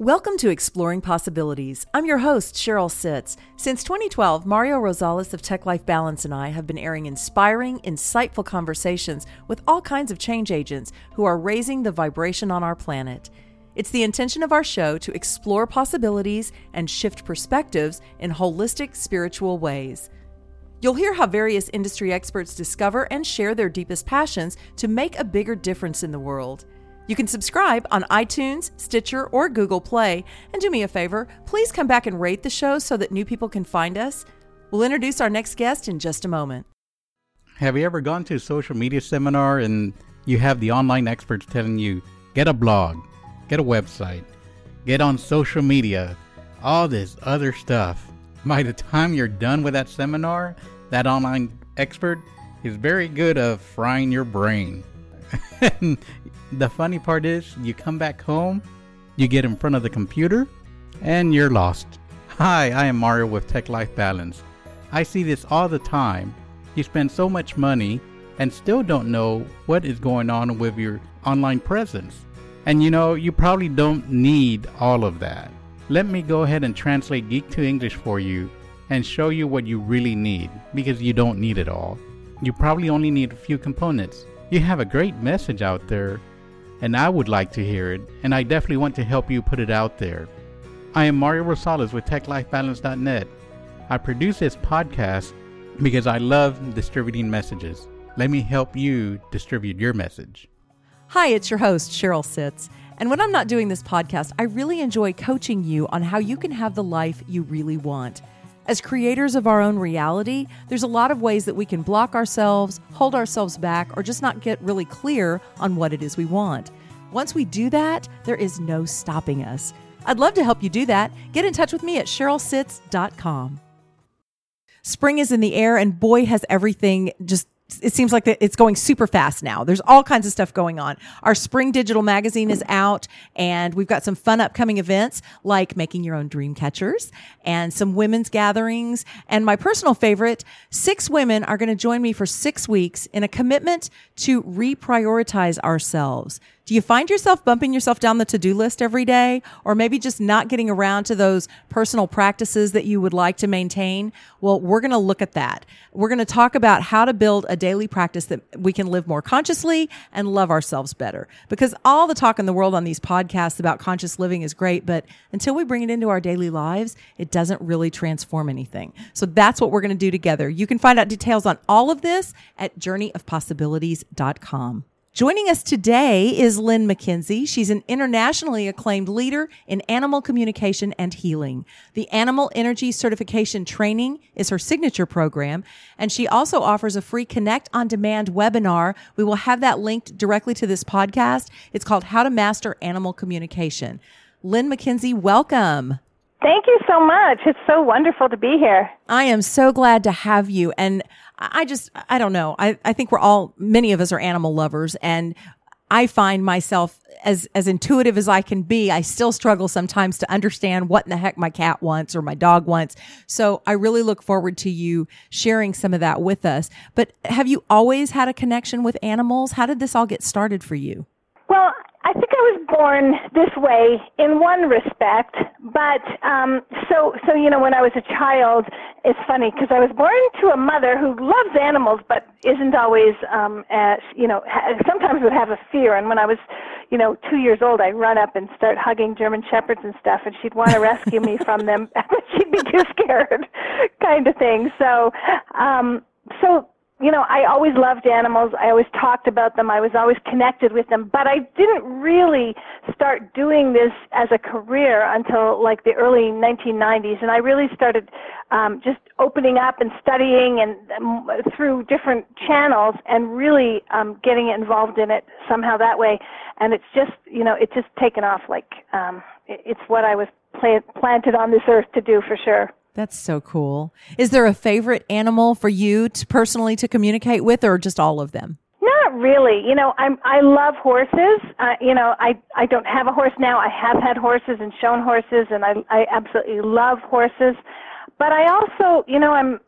Welcome to Exploring Possibilities. I'm your host, Sheryl Sitts. Since 2012, Mario Rosales of Tech Life Balance and I have been airing inspiring, insightful conversations with all kinds of change agents who are raising the vibration on our planet. It's the intention of our show to explore possibilities and shift perspectives in holistic, spiritual ways. You'll hear how various industry experts discover and share their deepest passions to make a bigger difference in the world. You can subscribe on iTunes, Stitcher, or Google Play. And do me a favor, please come back and rate the show so that new people can find us. We'll introduce our next guest in just a moment. Have you ever gone to a social media seminar and you have the online experts telling you, get a blog, get a website, get on social media, all this other stuff? By the time you're done with that seminar, that online expert is very good of frying your brain. the funny part is, you come back home, you get in front of the computer, and you're lost. Hi, I am Mario with Tech Life Balance. I see this all the time. You spend so much money and still don't know what is going on with your online presence. And you know, you probably don't need all of that. Let me go ahead and translate Geek to English for you and show you what you really need because you don't need it all. You probably only need a few components. You have a great message out there and I would like to hear it, and I definitely want to help you put it out there. I am Mario Rosales with TechLifeBalance.net. I produce this podcast because I love distributing messages. Let me help you distribute your message. Hi, it's your host, Sheryl Sitts. And when I'm not doing this podcast, I really enjoy coaching you on how you can have the life you really want. As creators of our own reality, there's a lot of ways that we can block ourselves, hold ourselves back, or just not get really clear on what it is we want. Once we do that, there is no stopping us. I'd love to help you do that. Get in touch with me at SherylSitts.com. Spring is in the air, and boy, has everything just it seems like it's going super fast now. There's all kinds of stuff going on. Our spring digital magazine is out and we've got some fun upcoming events like making your own dream catchers and some women's gatherings. And my personal favorite, six women are going to join me for six weeks in a commitment to reprioritize ourselves do you find yourself bumping yourself down the to do list every day, or maybe just not getting around to those personal practices that you would like to maintain? Well, we're going to look at that. We're going to talk about how to build a daily practice that we can live more consciously and love ourselves better. Because all the talk in the world on these podcasts about conscious living is great, but until we bring it into our daily lives, it doesn't really transform anything. So that's what we're going to do together. You can find out details on all of this at journeyofpossibilities.com. Joining us today is Lynn McKenzie. She's an internationally acclaimed leader in animal communication and healing. The Animal Energy Certification Training is her signature program, and she also offers a free Connect on Demand webinar. We will have that linked directly to this podcast. It's called How to Master Animal Communication. Lynn McKenzie, welcome. Thank you so much. It's so wonderful to be here. I am so glad to have you. And I just, I don't know. I, I think we're all, many of us are animal lovers and I find myself as, as intuitive as I can be. I still struggle sometimes to understand what in the heck my cat wants or my dog wants. So I really look forward to you sharing some of that with us. But have you always had a connection with animals? How did this all get started for you? Well, I think I was born this way in one respect, but um, so so you know when I was a child, it's funny because I was born to a mother who loves animals but isn't always um, as you know ha- sometimes would have a fear. And when I was you know two years old, I'd run up and start hugging German shepherds and stuff, and she'd want to rescue me from them, but she'd be too scared, kind of thing. So um, so you know, I always loved animals. I always talked about them. I was always connected with them. But I didn't really start doing this as a career until like the early 1990s. And I really started um, just opening up and studying and um, through different channels and really um, getting involved in it somehow that way. And it's just, you know, it's just taken off like um, it's what I was plant- planted on this earth to do for sure. That's so cool. Is there a favorite animal for you to personally to communicate with, or just all of them? Not really. You know, I'm I love horses. Uh, you know, I I don't have a horse now. I have had horses and shown horses, and I I absolutely love horses. But I also, you know, I'm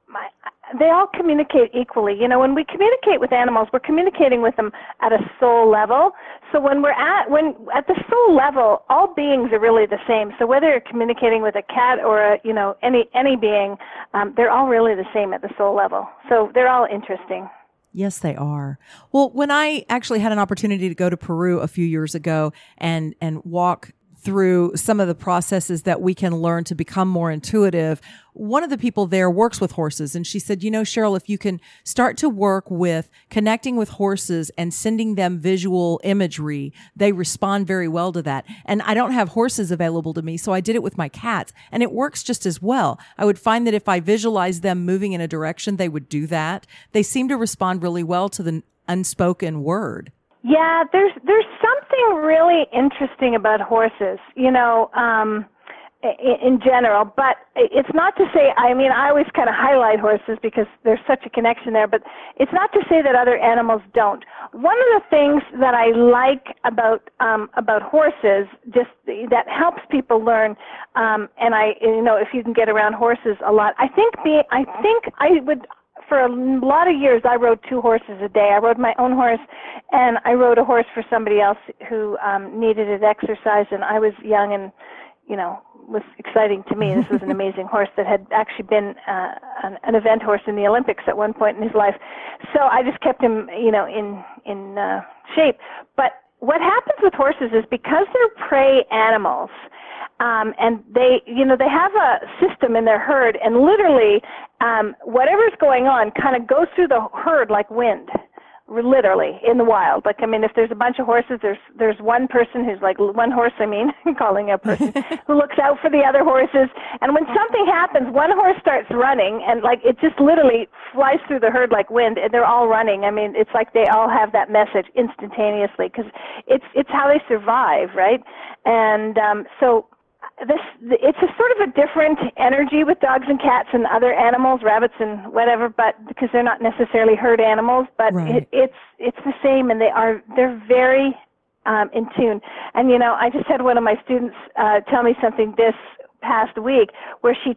they all communicate equally. You know, when we communicate with animals, we're communicating with them at a soul level. So when we're at when at the soul level, all beings are really the same. So whether you're communicating with a cat or a you know any any being, um, they're all really the same at the soul level. So they're all interesting. Yes, they are. Well, when I actually had an opportunity to go to Peru a few years ago and and walk through some of the processes that we can learn to become more intuitive. One of the people there works with horses and she said, you know, Sheryl, if you can start to work with connecting with horses and sending them visual imagery, they respond very well to that. And I don't have horses available to me, so I did it with my cats and it works just as well. I would find that if I visualize them moving in a direction, they would do that. They seem to respond really well to the unspoken word. Yeah, there's there's something really interesting about horses, you know, um, in, in general. But it's not to say. I mean, I always kind of highlight horses because there's such a connection there. But it's not to say that other animals don't. One of the things that I like about um, about horses, just that helps people learn, um, and I, you know, if you can get around horses a lot, I think being, I think I would for a lot of years I rode two horses a day. I rode my own horse and I rode a horse for somebody else who um needed it exercise and I was young and you know was exciting to me. This was an amazing horse that had actually been uh, an, an event horse in the Olympics at one point in his life. So I just kept him, you know, in in uh, shape. But what happens with horses is because they're prey animals, um, and they, you know, they have a system in their herd, and literally, um, whatever's going on kind of goes through the herd like wind literally in the wild. Like i mean if there's a bunch of horses there's there's one person who's like one horse i mean calling a person who looks out for the other horses. And when something happens one horse starts running and like it just literally flies through the herd like wind and they're all running. I mean it's like they all have that message instantaneously because it's it's how they survive right? And um so this it's a sort of a different energy with dogs and cats and other animals, rabbits and whatever, but because they're not necessarily herd animals, but right. it, it's it's the same, and they are they're very um, in tune. And you know, I just had one of my students uh, tell me something this past week where she she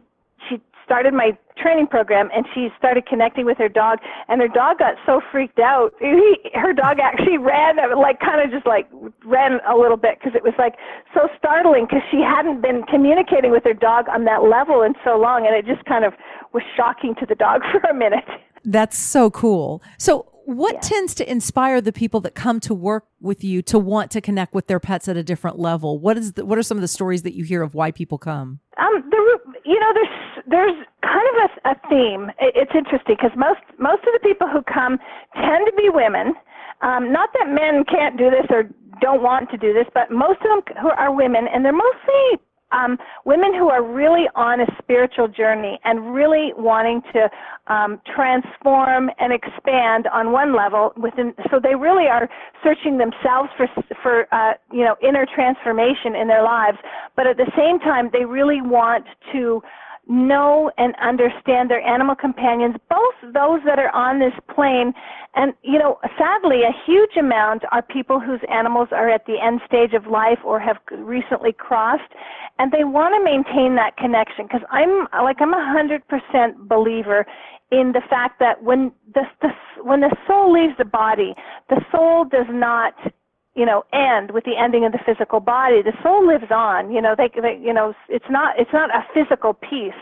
started my training program and she started connecting with her dog and her dog got so freaked out. He, her dog actually ran like kind of just like ran a little bit because it was like so startling because she hadn't been communicating with her dog on that level in so long and it just kind of was shocking to the dog for a minute. That's so cool. So what yeah. tends to inspire the people that come to work with you to want to connect with their pets at a different level what is the, what are some of the stories that you hear of why people come um the, you know there's there's kind of a, a theme. It's interesting because most most of the people who come tend to be women. Um, not that men can't do this or don't want to do this, but most of them who are women, and they're mostly um, women who are really on a spiritual journey and really wanting to um, transform and expand on one level within. So they really are searching themselves for for uh, you know inner transformation in their lives, but at the same time they really want to know and understand their animal companions, both those that are on this plane, and you know, sadly, a huge amount are people whose animals are at the end stage of life or have recently crossed, and they want to maintain that connection. Because I'm like I'm a hundred percent believer in the fact that when the, the when the soul leaves the body, the soul does not you know end with the ending of the physical body. The soul lives on you know they, they you know it's not it's not a physical piece.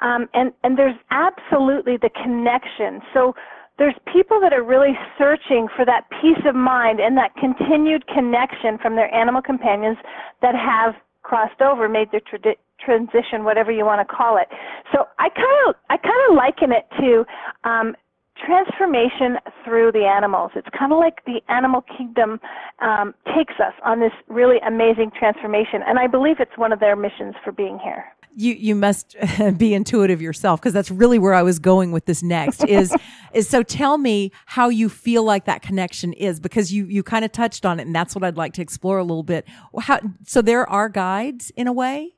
Um and and there's absolutely the connection. So there's people that are really searching for that peace of mind and that continued connection from their animal companions that have crossed over made their tradi- transition whatever you want to call it. So i kind of i kind of liken it to um transformation through the animals. It's kind of like the animal kingdom um, takes us on this really amazing transformation, and I believe it's one of their missions for being here. You you must be intuitive yourself because that's really where I was going with this next is is so tell me how you feel like that connection is because you you kind of touched on it and that's what I'd like to explore a little bit. How so there are guides in a way?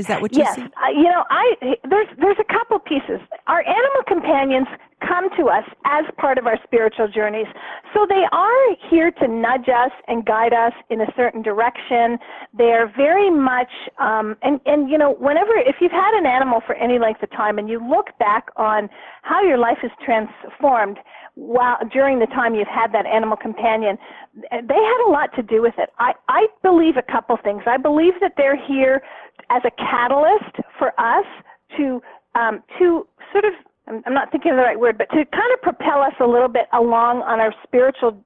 Is that what you yes. see? Uh, you know, I there's there's a couple pieces. Our animal companions come to us as part of our spiritual journeys. So they are here to nudge us and guide us in a certain direction. They're very much, um, and, and you know, whenever, if you've had an animal for any length of time and you look back on how your life is transformed, while during the time you've had that animal companion, they had a lot to do with it. I, I believe a couple things. I believe that they're here as a catalyst for us to um, to sort of I'm not thinking of the right word, but to kind of propel us a little bit along on our spiritual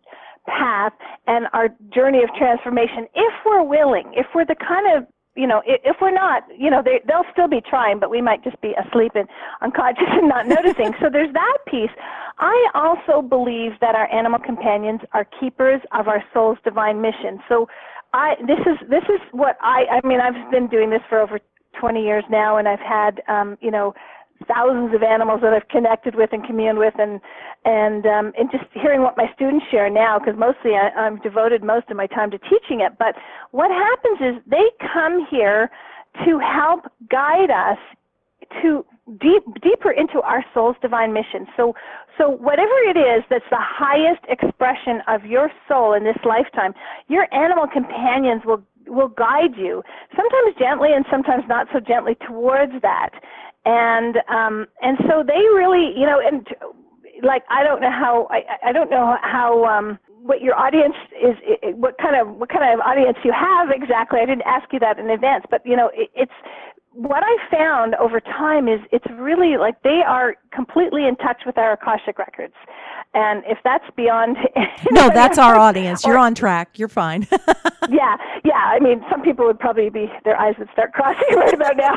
path and our journey of transformation if we're willing, if we're the kind of you know, if we're not, you know, they, they'll still be trying, but we might just be asleep and unconscious and not noticing. so there's that piece. I also believe that our animal companions are keepers of our soul's divine mission. So I, this is, this is what I, I mean, I've been doing this for over 20 years now and I've had, um, you know, thousands of animals that I've connected with and communed with, and and um, and just hearing what my students share now, because mostly I, I'm devoted most of my time to teaching it. But what happens is they come here to help guide us to deep deeper into our soul's divine mission. So so whatever it is that's the highest expression of your soul in this lifetime, your animal companions will will guide you, sometimes gently and sometimes not so gently towards that and um and so they really you know and like i don't know how i i don't know how um what your audience is what kind of what kind of audience you have exactly i didn't ask you that in advance but you know it, it's what I found over time is it's really like they are completely in touch with our Akashic records. And if that's beyond. no, that's our audience. You're on track. You're fine. yeah, yeah. I mean, some people would probably be, their eyes would start crossing right about now.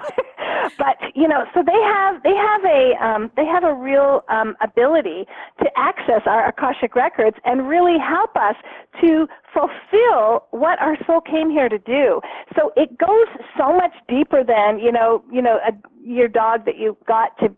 but, you know, so they have, they have a, um, they have a real um, ability to access our Akashic records and really help us to fulfill what our soul came here to do. So it goes so much deeper than, you know, you know, a, your dog that you got to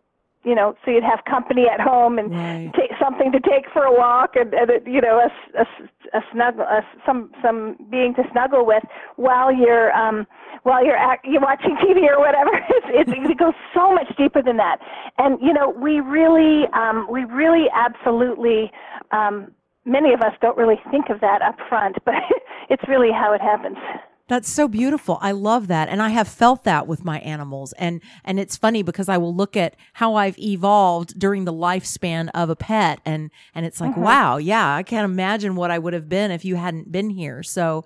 you know, so you'd have company at home and right. take something to take for a walk and, and you know, a, a, a snuggle, a, some some being to snuggle with while you're um, while you're act, you're watching TV or whatever. It's, it, it goes so much deeper than that, and you know, we really um, we really absolutely. Um, many of us don't really think of that up front, but it's really how it happens. That's so beautiful. I love that. And I have felt that with my animals. And, and it's funny because I will look at how I've evolved during the lifespan of a pet and, and it's like, mm-hmm. wow, yeah, I can't imagine what I would have been if you hadn't been here. So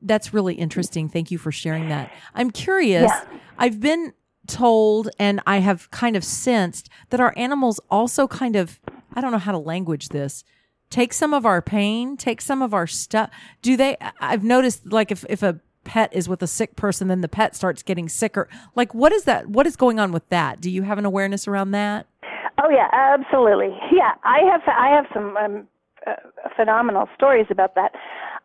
that's really interesting. Thank you for sharing that. I'm curious. Yeah. I've been told and I have kind of sensed that our animals also kind of, I don't know how to language this, take some of our pain, take some of our stuff. Do they, I've noticed like if, if a pet is with a sick person, then the pet starts getting sicker. Like, what is that? What is going on with that? Do you have an awareness around that? Oh yeah, absolutely. Yeah, I have I have some um, uh, phenomenal stories about that.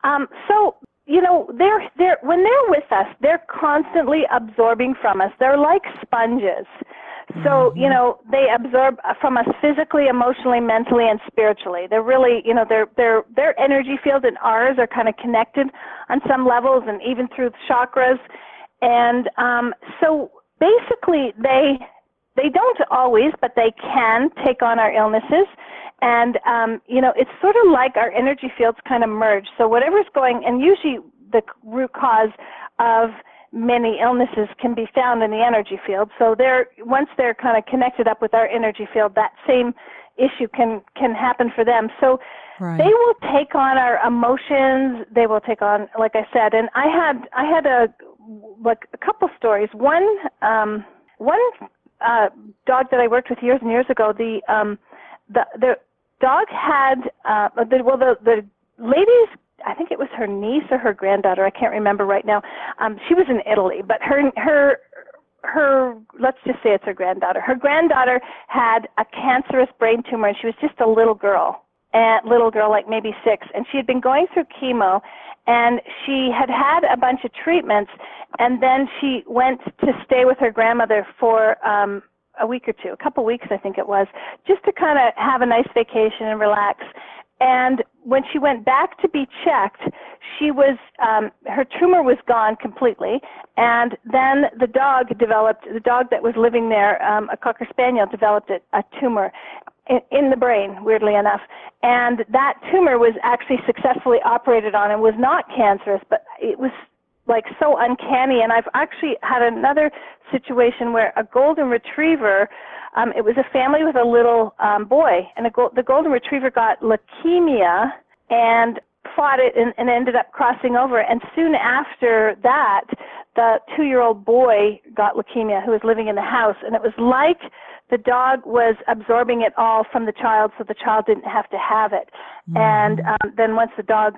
Um, so you know, they're they're when they're with us, they're constantly absorbing from us. They're like sponges. So, you mm-hmm. know, they absorb from us physically, emotionally, mentally, and spiritually. They're really, you know, their their their energy field and ours are kind of connected on some levels, and even through the chakras. And um, so, basically, they they don't always, but they can take on our illnesses. And um, you know, it's sort of like our energy fields kind of merge. So whatever's going, and usually the root cause of many illnesses can be found in the energy field. So they're once they're kind of connected up with our energy field, that same issue can can happen for them. So right. they will take on our emotions. They will take on, like I said, and I had I had a like a couple stories. One um, one uh, dog that I worked with years and years ago. The um, the the dog had uh, the, well the the lady's I think it was her niece or her granddaughter. I can't remember right now. Um, she was in Italy, but her her her let's just say it's her granddaughter. Her granddaughter had a cancerous brain tumor, and she was just a little girl, and little girl like maybe six, and she had been going through chemo, and she had had a bunch of treatments, and then she went to stay with her grandmother for um, a week or two, a couple weeks I think it was, just to kind of have a nice vacation and relax. And when she went back to be checked, she was um, her tumor was gone completely, and then the dog developed the dog that was living there, um, a cocker spaniel, developed a, a tumor. in, in the brain, weirdly enough. And that tumor was actually successfully operated on and was not cancerous, but it was like so uncanny. And I've actually had another situation where a golden retriever, um, it was a family with a little um, boy, and a go- the golden retriever got leukemia and fought it and, and ended up crossing over. And soon after that, the two year old boy got leukemia who was living in the house. And it was like the dog was absorbing it all from the child so the child didn't have to have it. Mm-hmm. And um, then once the dog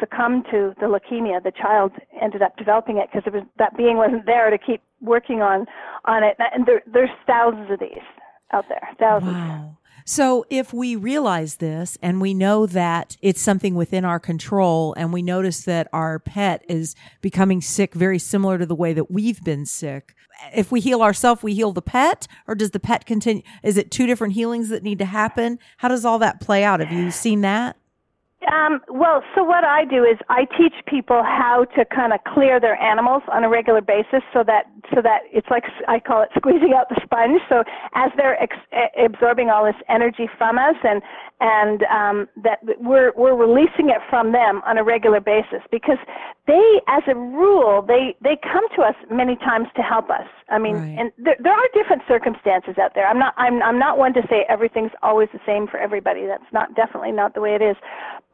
succumbed to the leukemia, the child ended up developing it because that being wasn't there to keep working on on it. And there, there's thousands of these out there, thousands. Wow. So if we realize this and we know that it's something within our control and we notice that our pet is becoming sick very similar to the way that we've been sick, if we heal ourselves, we heal the pet or does the pet continue? Is it two different healings that need to happen? How does all that play out? Have you seen that? Um, well, so what I do is I teach people how to kind of clear their animals on a regular basis, so that so that it's like I call it squeezing out the sponge. So as they're ex- absorbing all this energy from us, and and um, that we're we're releasing it from them on a regular basis, because they, as a rule, they they come to us many times to help us. I mean, right. and there, there are different circumstances out there. I'm not I'm I'm not one to say everything's always the same for everybody. That's not definitely not the way it is.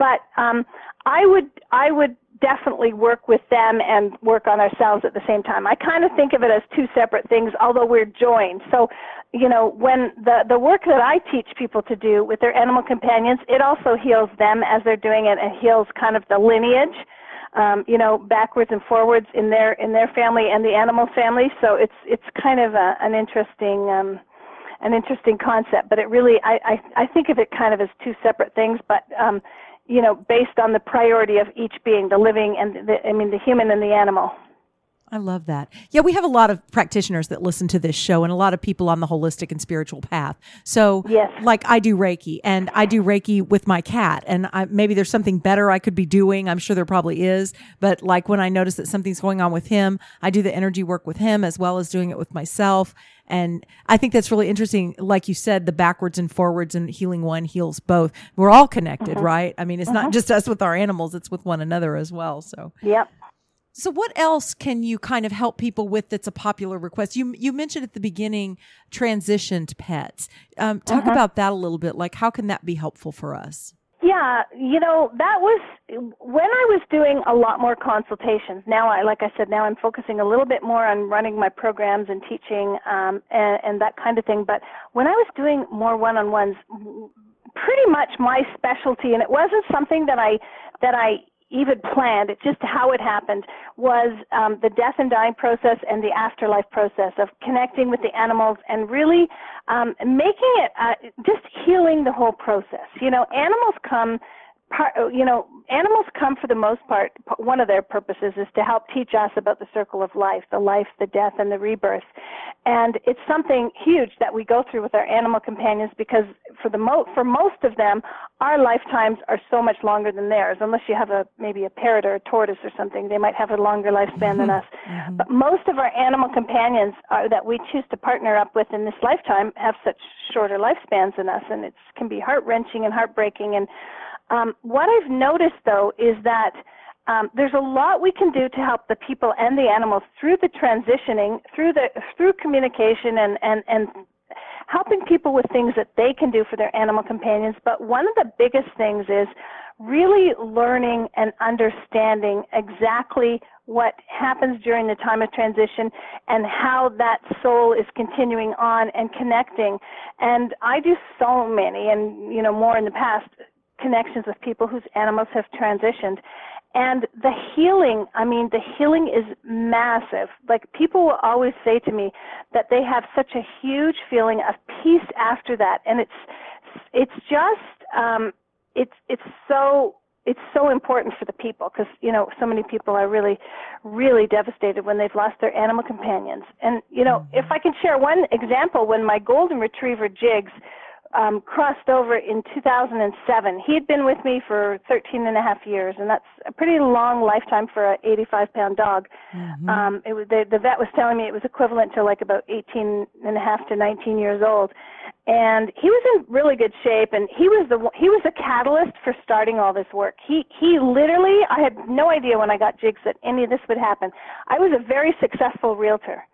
But um, I would I would definitely work with them and work on ourselves at the same time. I kind of think of it as two separate things, although we're joined. So, you know, when the the work that I teach people to do with their animal companions, it also heals them as they're doing it and heals kind of the lineage. Um, you know, backwards and forwards in their in their family and the animal family. So it's it's kind of a, an interesting um, an interesting concept, but it really I, I I think of it kind of as two separate things, but um, you know, based on the priority of each being, the living and the, I mean, the human and the animal. I love that. Yeah, we have a lot of practitioners that listen to this show and a lot of people on the holistic and spiritual path. So, yes. like I do Reiki and I do Reiki with my cat and I, maybe there's something better I could be doing. I'm sure there probably is. But like when I notice that something's going on with him, I do the energy work with him as well as doing it with myself. And I think that's really interesting. Like you said, the backwards and forwards and healing one heals both. We're all connected, mm-hmm. right? I mean, it's mm-hmm. not just us with our animals, it's with one another as well. So, yep. So what else can you kind of help people with that's a popular request? You you mentioned at the beginning transitioned pets. Um, talk uh-huh. about that a little bit. Like how can that be helpful for us? Yeah, you know, that was when I was doing a lot more consultations. Now I like I said, now I'm focusing a little bit more on running my programs and teaching um and, and that kind of thing. But when I was doing more one-on-ones, pretty much my specialty and it wasn't something that I that I even planned, just how it happened, was um, the death and dying process and the afterlife process of connecting with the animals and really um, making it uh, just healing the whole process. You know, animals come part, you know, animals come for the most part, one of their purposes is to help teach us about the circle of life, the life, the death, and the rebirth. And it's something huge that we go through with our animal companions because for the mo- for most of them, our lifetimes are so much longer than theirs. Unless you have a maybe a parrot or a tortoise or something, they might have a longer lifespan than us. Mm-hmm. But most of our animal companions are, that we choose to partner up with in this lifetime have such shorter lifespans than us, and it can be heart wrenching and heartbreaking and um, what I've noticed though is that um, there's a lot we can do to help the people and the animals through the transitioning, through the through communication and and and helping people with things that they can do for their animal companions. But one of the biggest things is really learning and understanding exactly what happens during the time of transition and how that soul is continuing on and connecting. And I do so many and you know more in the past connections with people whose animals have transitioned. And the healing, I mean, the healing is massive. Like people will always say to me that they have such a huge feeling of peace after that. And it's, it's just, um, it's, it's so, it's so important for the people because, you know, so many people are really, really devastated when they've lost their animal companions. And, you know, mm-hmm. if I can share one example, when my golden retriever Jigs, um, crossed over in 2007. He had been with me for 13 and a half years, and that's a pretty long lifetime for an 85 pound dog. Mm-hmm. Um, it was, the, the vet was telling me it was equivalent to like about 18 and a half to 19 years old. and he was in really good shape and he was the he was the catalyst for starting all this work he he literally i had no idea when i got jigs that any of this would happen i was a very successful realtor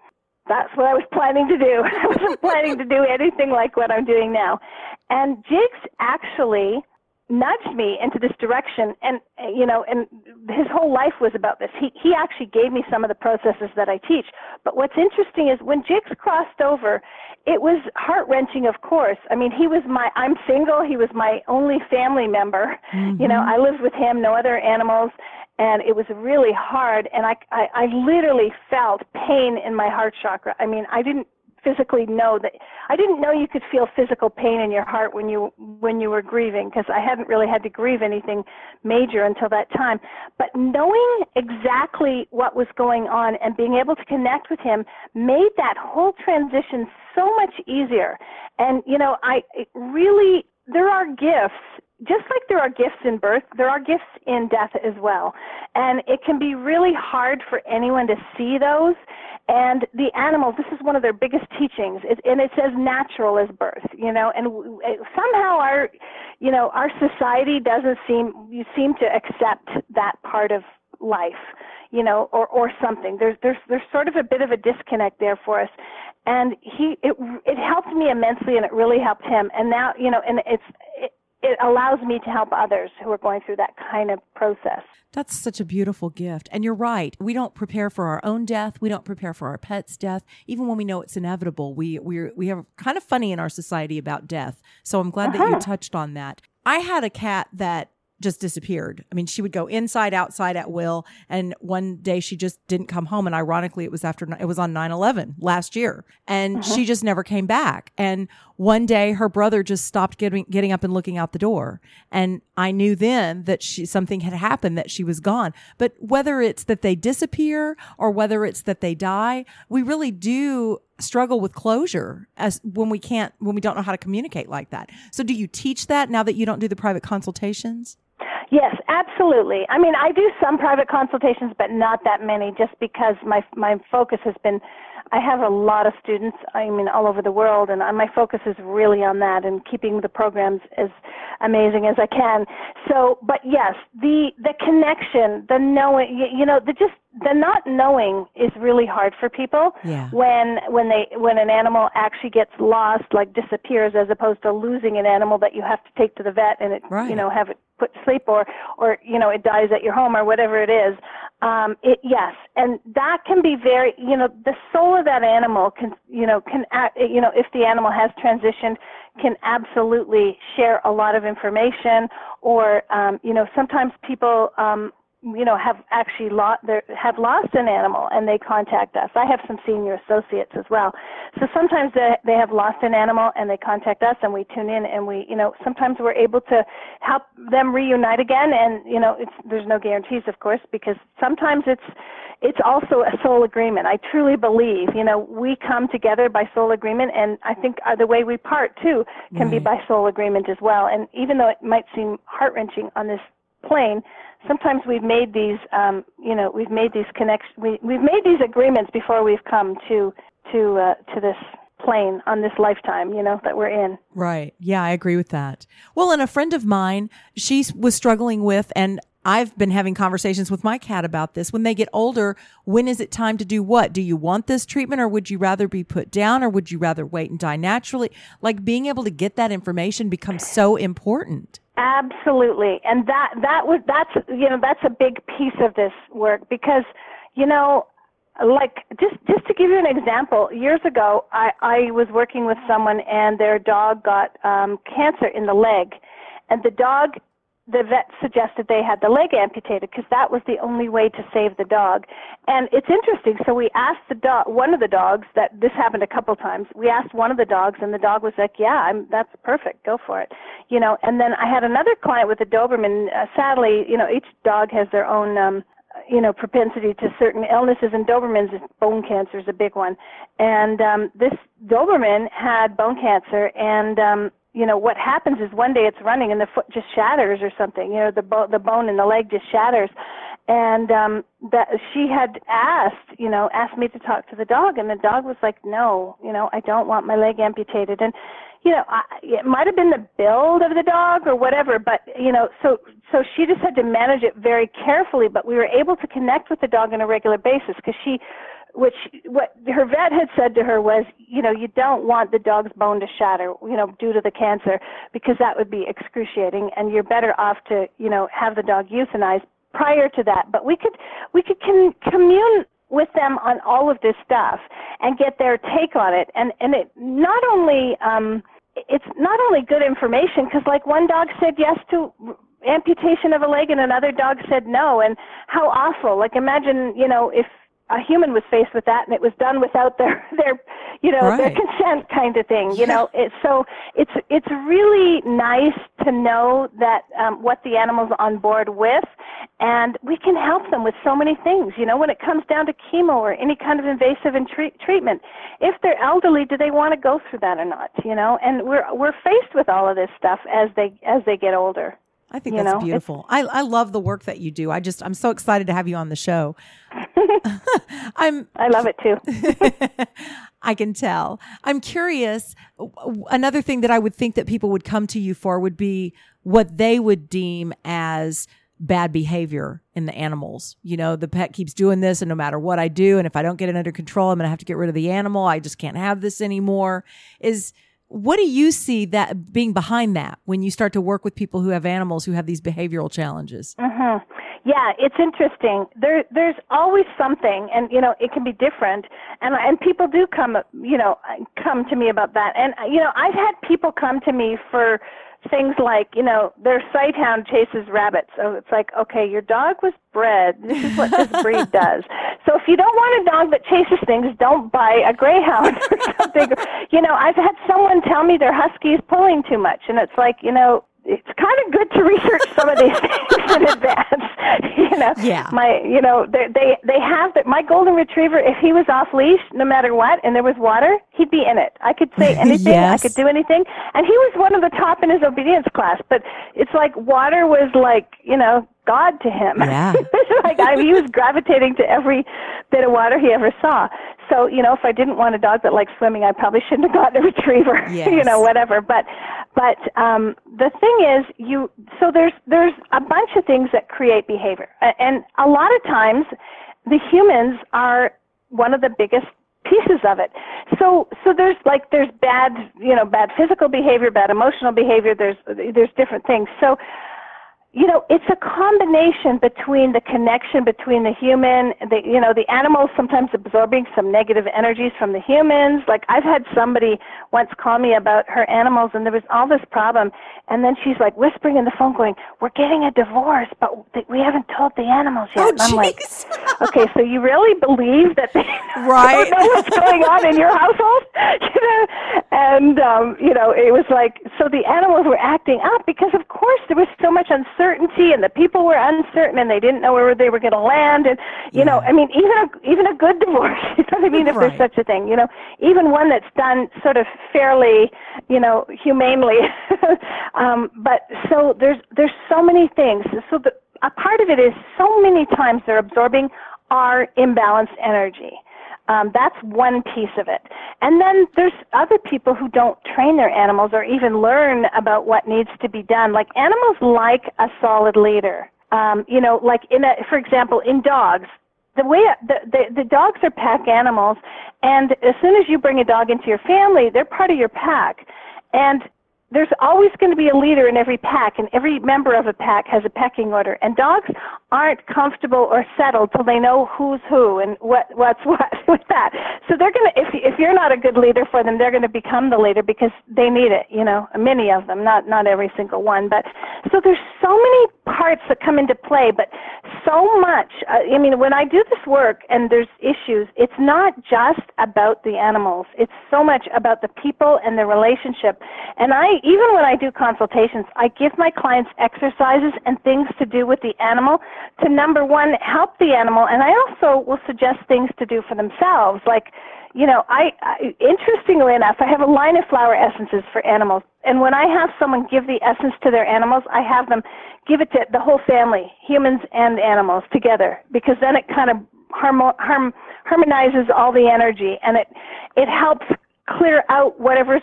that's what i was planning to do. I wasn't planning to do anything like what i'm doing now. And jigs actually nudged me into this direction. And you know and his whole life was about this. He he actually gave me some of the processes that i teach. But what's interesting is when jigs crossed over it was heart wrenching of course. I mean he was my i'm single. He was my only family member. Mm-hmm. you know i lived with him no other animals and it was really hard and I, I i literally felt pain in my heart chakra. I mean i didn't physically know that I didn't know you could feel physical pain in your heart when you when you were grieving because I hadn't really had to grieve anything major until that time. But knowing exactly what was going on and being able to connect with him made that whole transition so much easier. And you know I really there are gifts just like there are gifts in birth, there are gifts in death as well. And it can be really hard for anyone to see those. And the animals, this is one of their biggest teachings, it, and it's as natural as birth, you know. And somehow our, you know, our society doesn't seem you seem to accept that part of life, you know, or or something. There's there's there's sort of a bit of a disconnect there for us. And he it it helped me immensely, and it really helped him. And now, you know, and it's it, it allows me to help others who are going through that kind of process. That's such a beautiful gift. And you're right. We don't prepare for our own death. We don't prepare for our pet's death. Even when we know it's inevitable, we we we have kind of funny in our society about death. So I'm glad uh-huh. that you uh-huh. touched on that. I had a cat that just disappeared. I mean, she would go inside, outside at will. And one day she just didn't come home. And ironically, it was after, it was on 9 11 last year. And uh-huh. she just never came back. And one day her brother just stopped getting, getting up and looking out the door. And I knew then that she, something had happened, that she was gone. But whether it's that they disappear or whether it's that they die, we really do struggle with closure as when we can't when we don't know how to communicate like that. So do you teach that now that you don't do the private consultations? Yes, absolutely. I mean, I do some private consultations, but not that many, just because my my focus has been. I have a lot of students. I mean, all over the world, and my focus is really on that and keeping the programs as amazing as I can. So, but yes, the the connection, the knowing, you, you know, the just the not knowing is really hard for people yeah. when when they when an animal actually gets lost like disappears as opposed to losing an animal that you have to take to the vet and it right. you know have it put to sleep or or you know it dies at your home or whatever it is um it yes and that can be very you know the soul of that animal can you know can you know if the animal has transitioned can absolutely share a lot of information or um you know sometimes people um you know have actually lost have lost an animal and they contact us. I have some senior associates as well. So sometimes they they have lost an animal and they contact us and we tune in and we you know sometimes we're able to help them reunite again and you know it's there's no guarantees of course because sometimes it's it's also a soul agreement. I truly believe you know we come together by soul agreement and i think the way we part too can right. be mm-hmm. by soul agreement as well. And even though it might seem heart wrenching on this plane sometimes we've made these um, you know we've made these connections we, we've made these agreements before we've come to to uh, to this plane on this lifetime you know that we're in right yeah i agree with that well and a friend of mine she was struggling with and I've been having conversations with my cat about this. When they get older, when is it time to do what? Do you want this treatment or would you rather be put down or would you rather wait and die naturally? Like being able to get that information becomes so important. Absolutely. And that that was that's you know that's a big piece of this work because you know like just just to give you an example years ago i i was working with someone and their dog got um cancer in the leg and the dog the vet suggested they had the leg amputated because that was the only way to save the dog. And it's interesting. So we asked the dog, one of the dogs, that this happened a couple times. We asked one of the dogs, and the dog was like, "Yeah, I'm, that's perfect. Go for it." You know. And then I had another client with a Doberman. Uh, sadly, you know, each dog has their own. um you know propensity to certain illnesses and dobermans bone cancer is a big one and um this doberman had bone cancer and um you know what happens is one day it's running and the foot just shatters or something you know the bo- the bone in the leg just shatters and um that she had asked you know asked me to talk to the dog and the dog was like no you know i don't want my leg amputated. And you know I, it might have been the build of the dog or whatever but you know so so she just had to manage it very carefully but we were able to connect with the dog on a regular basis because she which what her vet had said to her was, you know, you don't want the dog's bone to shatter, you know, due to the cancer, because that would be excruciating, and you're better off to, you know, have the dog euthanized prior to that. But we could we could con- commune with them on all of this stuff and get their take on it, and and it not only um, it's not only good information because like one dog said yes to amputation of a leg and another dog said no and how awful like imagine you know if a human was faced with that and it was done without their their you know right. their consent kind of thing you know it, so it's it's really nice to know that um, what the animals on board with and we can help them with so many things you know when it comes down to chemo or any kind of invasive in treat, treatment if they're elderly do they want to go through that or not you know and we're we're faced with all of this stuff as they as they get older I think You that's know, beautiful. I, I love the work that you do. I just I'm so excited to have you on the show. I'm i love it too I can tell. I'm curious. Another thing that I would think that people would come to you for would be what they would deem as bad behavior in the animals. You know, the pet keeps doing this, and no matter what I do, and if I don't get it under control, I'm going to have to get rid of the animal. I just can't have this anymore. Is what do you see that being behind that when you start to work with people who have animals who have these behavioral challenges? hmm Yeah, it's interesting. There, there's always something, and you know, it can be different. And and people do come, you know, come to me about that. And you know, I've had people come to me for things like, you know, their sighthound chases rabbits. So it's like, okay, your dog was bred. This is what this breed does. So if you don't want a dog that chases things, don't buy a greyhound or something. You know, I've had someone tell me their husky is pulling too much, and it's like, you know, it's kind of good to research some of these things in advance. Yeah. my, you know, they they they have that. My golden retriever, if he was off leash, no matter what, and there was water, he'd be in it. I could say anything, I could do anything, and he was one of the top in his obedience class. But it's like water was like, you know, God to him. Yeah. Like I, he was gravitating to every bit of water he ever saw. So you know, if I didn't want a dog that liked swimming, I probably shouldn't have gotten a retriever. you know, whatever. But but um, the thing is, you so there's there's a bunch of things that create behavior, and a lot of times, the humans are one of the biggest pieces of it. So so there's like there's bad you know bad physical behavior, bad emotional behavior. There's there's different things. So you know, it's a combination between the connection between the human, the you know, the animals sometimes absorbing some negative energies from the humans. Like I've had somebody once call me about her animals, and there was all this problem, and then she's like whispering in the phone, going, "We're getting a divorce, but we haven't told the animals yet." Oh, and I'm like. "Okay, so you really believe that they Right. don't know what's going on in your household?" you know, and um, you know, it was like so the animals were acting up because, of course, there was so much uncertainty, and the people were uncertain, and they didn't know where they were going to land, and you know, I mean, even a even a good divorce, you know what I mean? If there's such a thing, you know, even one that's done sort of fairly, you know, humanely. um, but so there's there's so many things. So the, a part of it is so many times they're absorbing our imbalanced energy. Um, that's one piece of it. And then there's other people who don't train their animals or even learn about what needs to be done. Like animals like a solid leader. Um, you know, like in a, for example, in dogs, the way the, the the dogs are pack animals, and as soon as you bring a dog into your family, they're part of your pack, and there's always going to be a leader in every pack, and every member of a pack has a pecking order. And dogs aren't comfortable or settled till they know who's who and what what's what with that. So they're going to if if you're not a good leader for them, they're going to become the leader because they need it. You know, many of them, not not every single one, but so there's so many parts that come into play, but so much. Uh, I mean, when I do this work and there's issues, it's not just about the animals. It's so much about the people and the relationship. And I, even when I do consultations, I give my clients exercises and things to do with the animal to number one, help the animal, and I also will suggest things to do for themselves, like you know, I, I interestingly enough, I have a line of flower essences for animals, and when I have someone give the essence to their animals, I have them give it to the whole family, humans and animals together, because then it kind of harmo- harm, harmonizes all the energy and it it helps clear out whatever's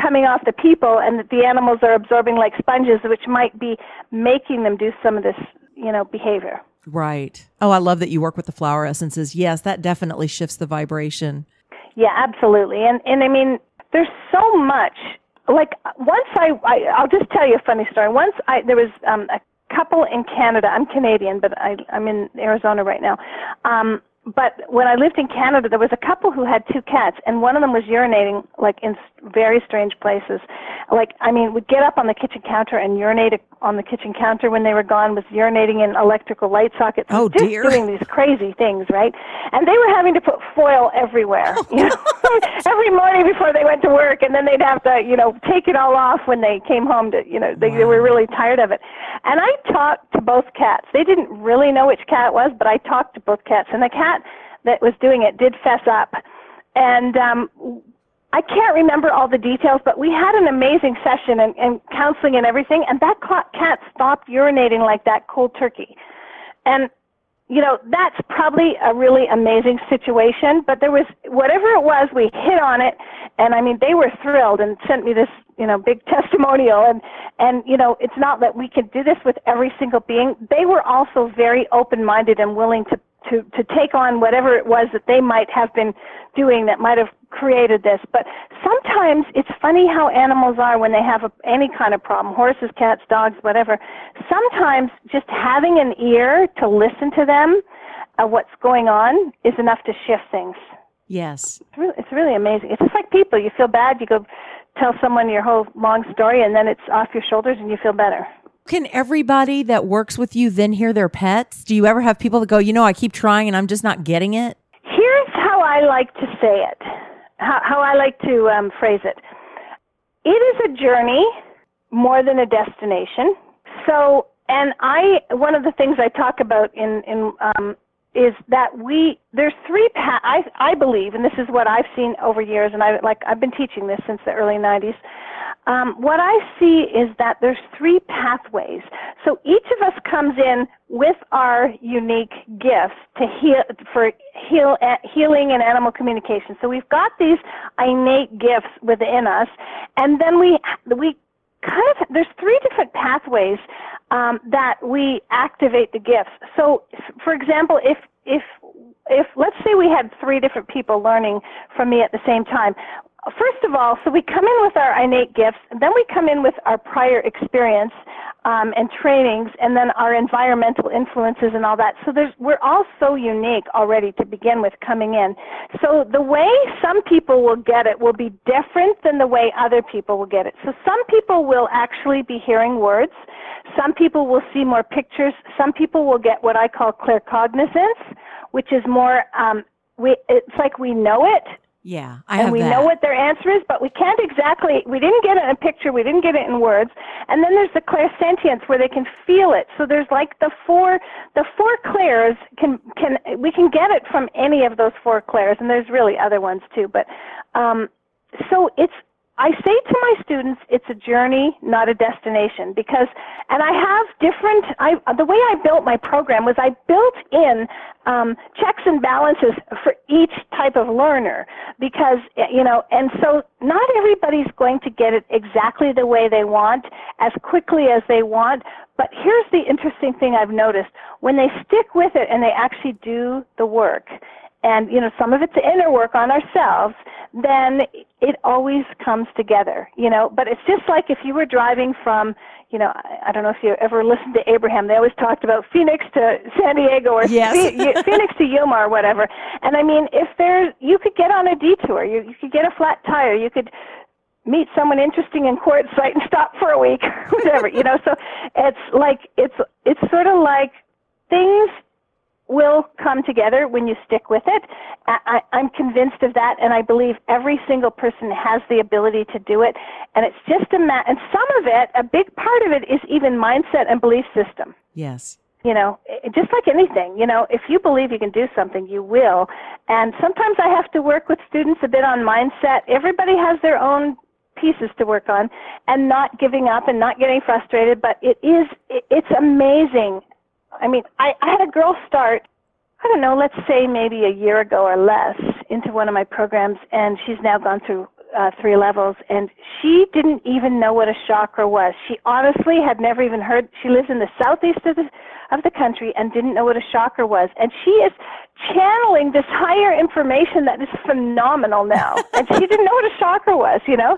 coming off the people and that the animals are absorbing like sponges, which might be making them do some of this, you know, behavior. Right. Oh, I love that you work with the flower essences. Yes, that definitely shifts the vibration. Yeah, absolutely. And and I mean, there's so much. Like once I, I I'll just tell you a funny story. Once I there was um, a couple in Canada. I'm Canadian, but I I'm in Arizona right now. Um, but when I lived in Canada, there was a couple who had two cats, and one of them was urinating like in very strange places. Like, I mean, would get up on the kitchen counter and urinate on the kitchen counter when they were gone. Was urinating in electrical light sockets. Oh just dear! Doing these crazy things, right? And they were having to put foil everywhere, you know, every morning before they went to work, and then they'd have to, you know, take it all off when they came home. To, you know, they, wow. they were really tired of it. And I talked to both cats. They didn't really know which cat it was, but I talked to both cats, and the cat cat that was doing it did fess up. And um, I can't remember all the details, but we had an amazing session and, and counseling and everything, and that cat stopped urinating like that cold turkey. And you know, that's probably a really amazing situation, but there was whatever it was, we hit on it and I mean they were thrilled and sent me this, you know, big testimonial and and you know, it's not that we can do this with every single being. They were also very open-minded and willing to to, to take on whatever it was that they might have been doing that might have created this. But sometimes it's funny how animals are when they have a, any kind of problem horses, cats, dogs, whatever. Sometimes just having an ear to listen to them, uh, what's going on, is enough to shift things. Yes. It's really, it's really amazing. It's just like people. You feel bad, you go tell someone your whole long story, and then it's off your shoulders and you feel better. Can everybody that works with you then hear their pets? Do you ever have people that go, you know, I keep trying and I'm just not getting it? Here's how I like to say it, how, how I like to um, phrase it. It is a journey more than a destination. So, and I, one of the things I talk about in, in um, is that we there's three paths I I believe and this is what I've seen over years and I like I've been teaching this since the early 90s um, what I see is that there's three pathways. So each of us comes in with our unique gifts to heal for heal, healing and animal communication. So we've got these innate gifts within us, and then we we kind of there's three different pathways um, that we activate the gifts. So, for example, if if if let's say we had three different people learning from me at the same time first of all, so we come in with our innate gifts, then we come in with our prior experience um, and trainings, and then our environmental influences and all that. So we're all so unique already to begin with coming in. So the way some people will get it will be different than the way other people will get it. So some people will actually be hearing words. Some people will see more pictures. Some people will get what I call claircognizance, which is more um, we, it's like we know it yeah, I and we that. know what their answer is, but we can't exactly. We didn't get it in a picture. We didn't get it in words. And then there's the clairsentience where they can feel it. So there's like the four, the four clairs can can we can get it from any of those four clairs, and there's really other ones too. But um, so it's I say to my students, it's a journey, not a destination, because, and I have different, I, the way I built my program was I built in um, checks and balances for each type of learner, because, you know, and so not everybody's going to get it exactly the way they want, as quickly as they want, but here's the interesting thing I've noticed. When they stick with it and they actually do the work, and you know some of it's inner work on ourselves then it always comes together you know? But it's just like if you were driving from you know i don't know if you ever listened to abraham. They always talked about phoenix to san diego or yes. phoenix to yuma or whatever. And i mean if there's you could get on a detour. You, you could get a flat tire. You could meet someone interesting in quartzsite and stop for a week whatever you know? So it's like it's it's sort of like things will come together when you stick with it. I, am convinced of that, and I believe every single person has the ability to do it. And it's just a ma- and some of it, a big part of it, is even mindset and belief system. Yes. You know, just like anything, you know, if you believe you can do something, you will. And sometimes I have to work with students a bit on mindset. Everybody has their own pieces to work on and not giving up and not getting frustrated. But it is, it, it's amazing. I mean, I, I had a girl start, I don't know, let's say maybe a year ago or less into one of my programs, and she's now gone through uh, three levels, and she didn't even know what a chakra was. She honestly had never even heard. She lives in the southeast of the of the country and didn't know what a chakra was, and she is channeling this higher information that is phenomenal now. and she didn't know what a chakra was, you know.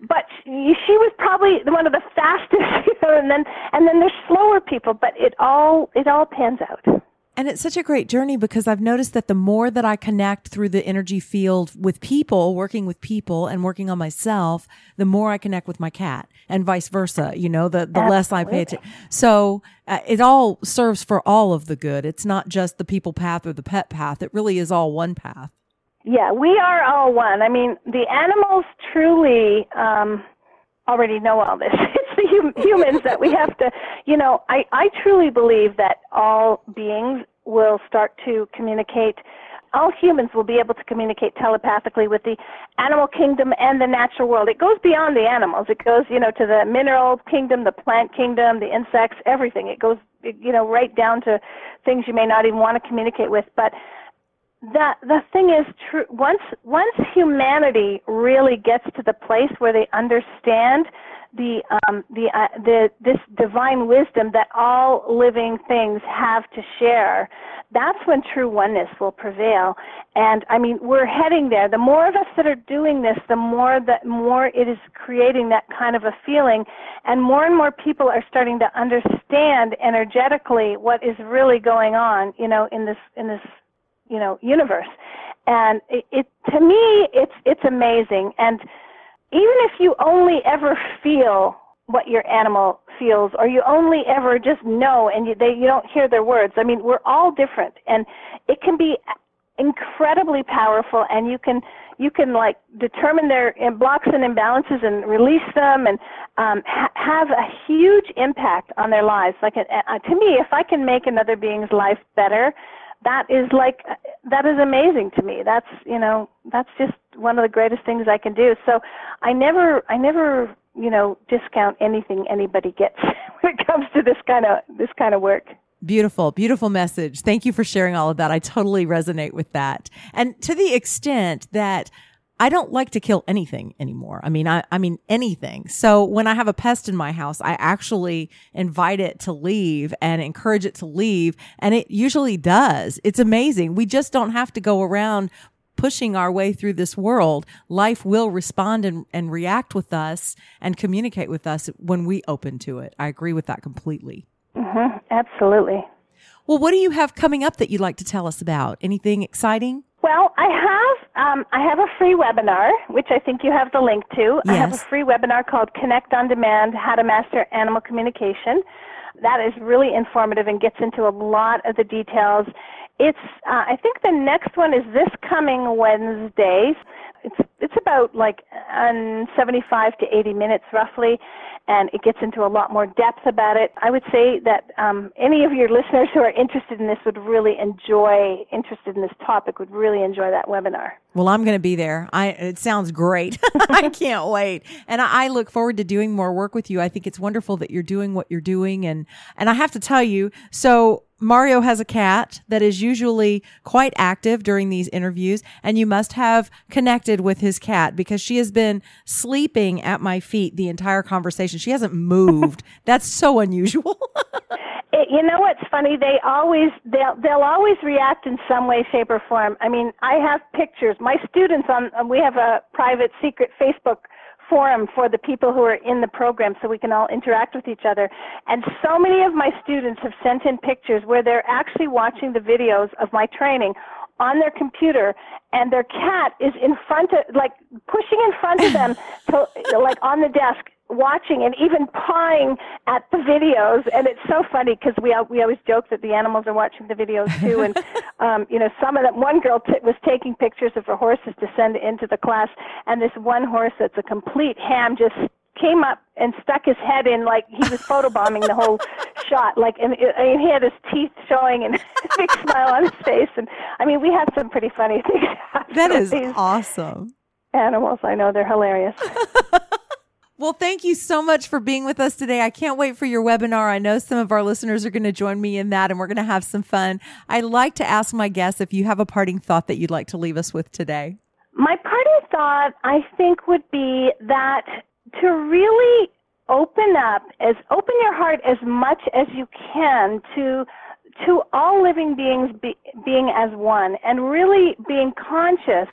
But she, she was probably one of the fastest, you know. And then and then there's slower people, but it all it all pans out. And it's such a great journey because I've noticed that the more that I connect through the energy field with people, working with people and working on myself, the more I connect with my cat and vice versa. You know, the, the less I pay attention. So uh, it all serves for all of the good. It's not just the people path or the pet path. It really is all one path. Yeah, we are all one. I mean, the animals truly, um, already know all this. Hum- humans that we have to, you know, I, I truly believe that all beings will start to communicate. All humans will be able to communicate telepathically with the animal kingdom and the natural world. It goes beyond the animals. It goes, you know, to the mineral kingdom, the plant kingdom, the insects, everything. It goes, you know, right down to things you may not even want to communicate with. But the the thing is true once once humanity really gets to the place where they understand the um the uh, the this divine wisdom that all living things have to share that's when true oneness will prevail. And i mean we're heading there. The more of us that are doing this the more that more it is creating that kind of a feeling. And more and more people are starting to understand energetically what is really going on you know in this in this you know universe. And it, it to me it's it's amazing. And even if you only ever feel what your animal feels or you only ever just know and you, they you don't hear their words i mean we're all different and it can be incredibly powerful and you can you can like determine their blocks and imbalances and release them and um, ha- have a huge impact on their lives. Like uh, to me if i can make another being's life better that is like that is amazing to me that's you know that's just one of the greatest things i can do so i never i never you know discount anything anybody gets when it comes to this kind of this kind of work Beautiful, beautiful message. Thank you for sharing all of that. I totally resonate with that. And to the extent that I don't like to kill anything anymore. I mean, I, I mean anything. So when I have a pest in my house, I actually invite it to leave and encourage it to leave. And it usually does. It's amazing. We just don't have to go around pushing our way through this world. Life will respond and, and react with us and communicate with us when we open to it. I agree with that completely. Mm-hmm. Absolutely. Well, what do you have coming up that you'd like to tell us about? Anything exciting? Well, I have um, I have a free webinar, which I think you have the link to. Yes. I have a free webinar called Connect on Demand: How to Master Animal Communication. That is really informative and gets into a lot of the details. It's uh, I think the next one is this coming Wednesday. It's it's about like um, 75 to 80 minutes roughly, and it gets into a lot more depth about it. I would say that um, any of your listeners who are interested in this would really enjoy, interested in this topic, would really enjoy that webinar. Well, I'm going to be there. I it sounds great. I can't wait, and I, I look forward to doing more work with you. I think it's wonderful that you're doing what you're doing, and and I have to tell you, so Mario has a cat that is usually quite active during these interviews, and you must have connected with his cat because she has been sleeping at my feet the entire conversation. She hasn't moved. That's so unusual. It, you know what's funny? They always they'll they'll always react in some way, shape, or form. I mean, I have pictures. My students on um, we have a private secret Facebook forum for the people who are in the program so we can all interact with each other. And so many of my students have sent in pictures where they're actually watching the videos of my training on their computer and their cat is in front of like pushing in front of them to like on the desk watching and even pawing at the videos. And it's so funny because we we always joke that the animals are watching the videos too. And um you know some of them one girl t- was taking pictures of her horses to send into the class. And this one horse that's a complete ham just came up and stuck his head in like he was photobombing the whole shot. Like and, and he had his teeth showing and a big smile on his face. And i mean we had some pretty funny things happen. that is awesome. animals. I know they're hilarious Well, thank you so much for being with us today. I can't wait for your webinar. I know some of our listeners are going to join me in that and we're going to have some fun. I'd like to ask my guests if you have a parting thought that you'd like to leave us with today. My parting thought, I think, would be that to really open up as open your heart as much as you can to to all living beings be, being as one and really being conscious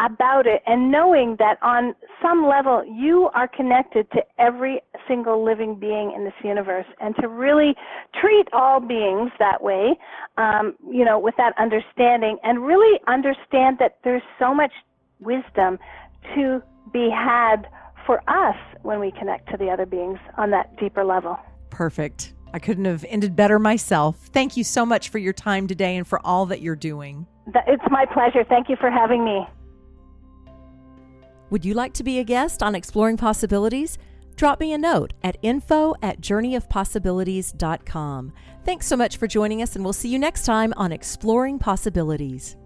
about it and knowing that on some level you are connected to every single living being in this universe and to really treat all beings that way um, you know with that understanding and really understand that there's so much wisdom to be had for us when we connect to the other beings on that deeper level. Perfect I couldn't have ended better myself. Thank you so much for your time today and for all that you're doing. It's my pleasure. Thank you for having me. Would you like to be a guest on Exploring Possibilities? Drop me a note at info at journeyofpossibilities.com. Thanks so much for joining us, and we'll see you next time on Exploring Possibilities.